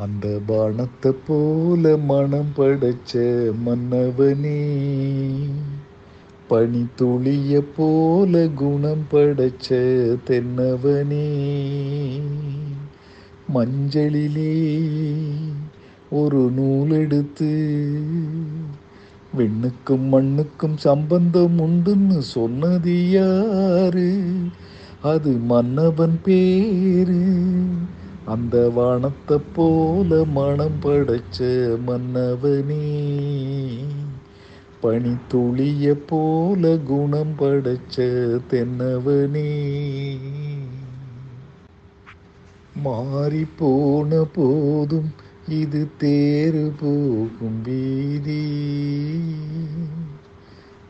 அந்த பானத்தை போல மனம் படைச்ச மன்னவனே பனி துளிய போல குணம் படைச்ச தென்னவனே மஞ்சளிலே ஒரு நூல் எடுத்து விண்ணுக்கும் மண்ணுக்கும் சம்பந்தம் உண்டுன்னு சொன்னது யாரு? அது மன்னவன் பேரு. அந்த வானத்தை போல மனம் படைச்ச மன்னவனே பனித்துளிய போல குணம் படைச்ச தென்னவனே மாறி போன போதும் இது தேறு போகும் வீதி.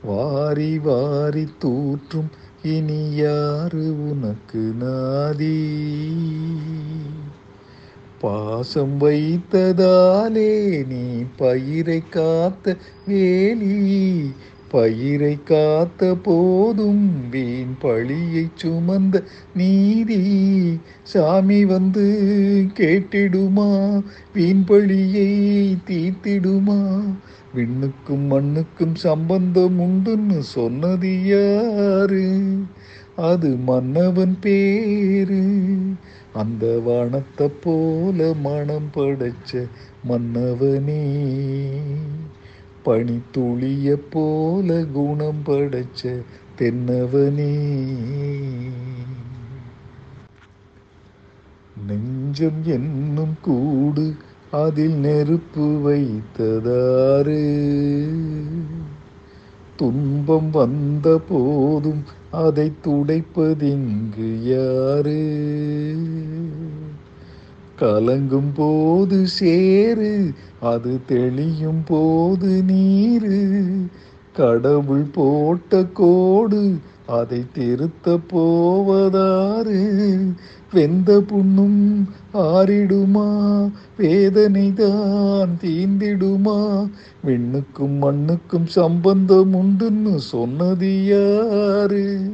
வாரி வாரி தூற்றும் இனி யாரு உனக்கு நாதீ? பாசம் வைத்ததாலே நீ பயிரை காத்த வேலி. பயிரை காத்த போதும் வீண் பழியை சுமந்த நீதி. சாமி வந்து கேட்டிடுமா? வீண் பழியை தீர்த்திடுமா? விண்ணுக்கும் மண்ணுக்கும் சம்பந்தம் உண்டுன்னு சொன்னது யாரு? அது மன்னவன் பேரு. அந்த வானத்தை போல மனம் படைச்ச மன்னவனே பனித்துளிய போல குணம் படைச்ச தென்னவனே நெஞ்சம் என்னும் கூடு அதில் நெருப்பு வைத்ததாறு. துன்பம் வந்த போதும் அதை துடைப்பதிங்கு யாரு கலங்கும் போது சேரு அது தெளியும் போது நீரு. கடவுள் போட்ட கோடு அதை திருத்த போவதாறு. வெந்த புண்ணும் ஆறிடுமா? வேதனை தான் தீந்திடுமா விண்ணுக்கும் மண்ணுக்கும் சம்பந்தம் உண்டுன்னு சொன்னது யாரு?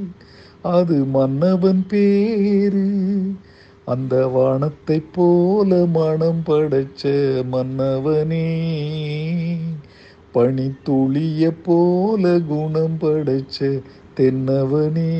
அது மன்னவன் பேரு. அந்த வானத்தை போல மனம் படைச்ச மன்னவனே பனித்துளிய போல குணம் படைச்ச தென்னவனே.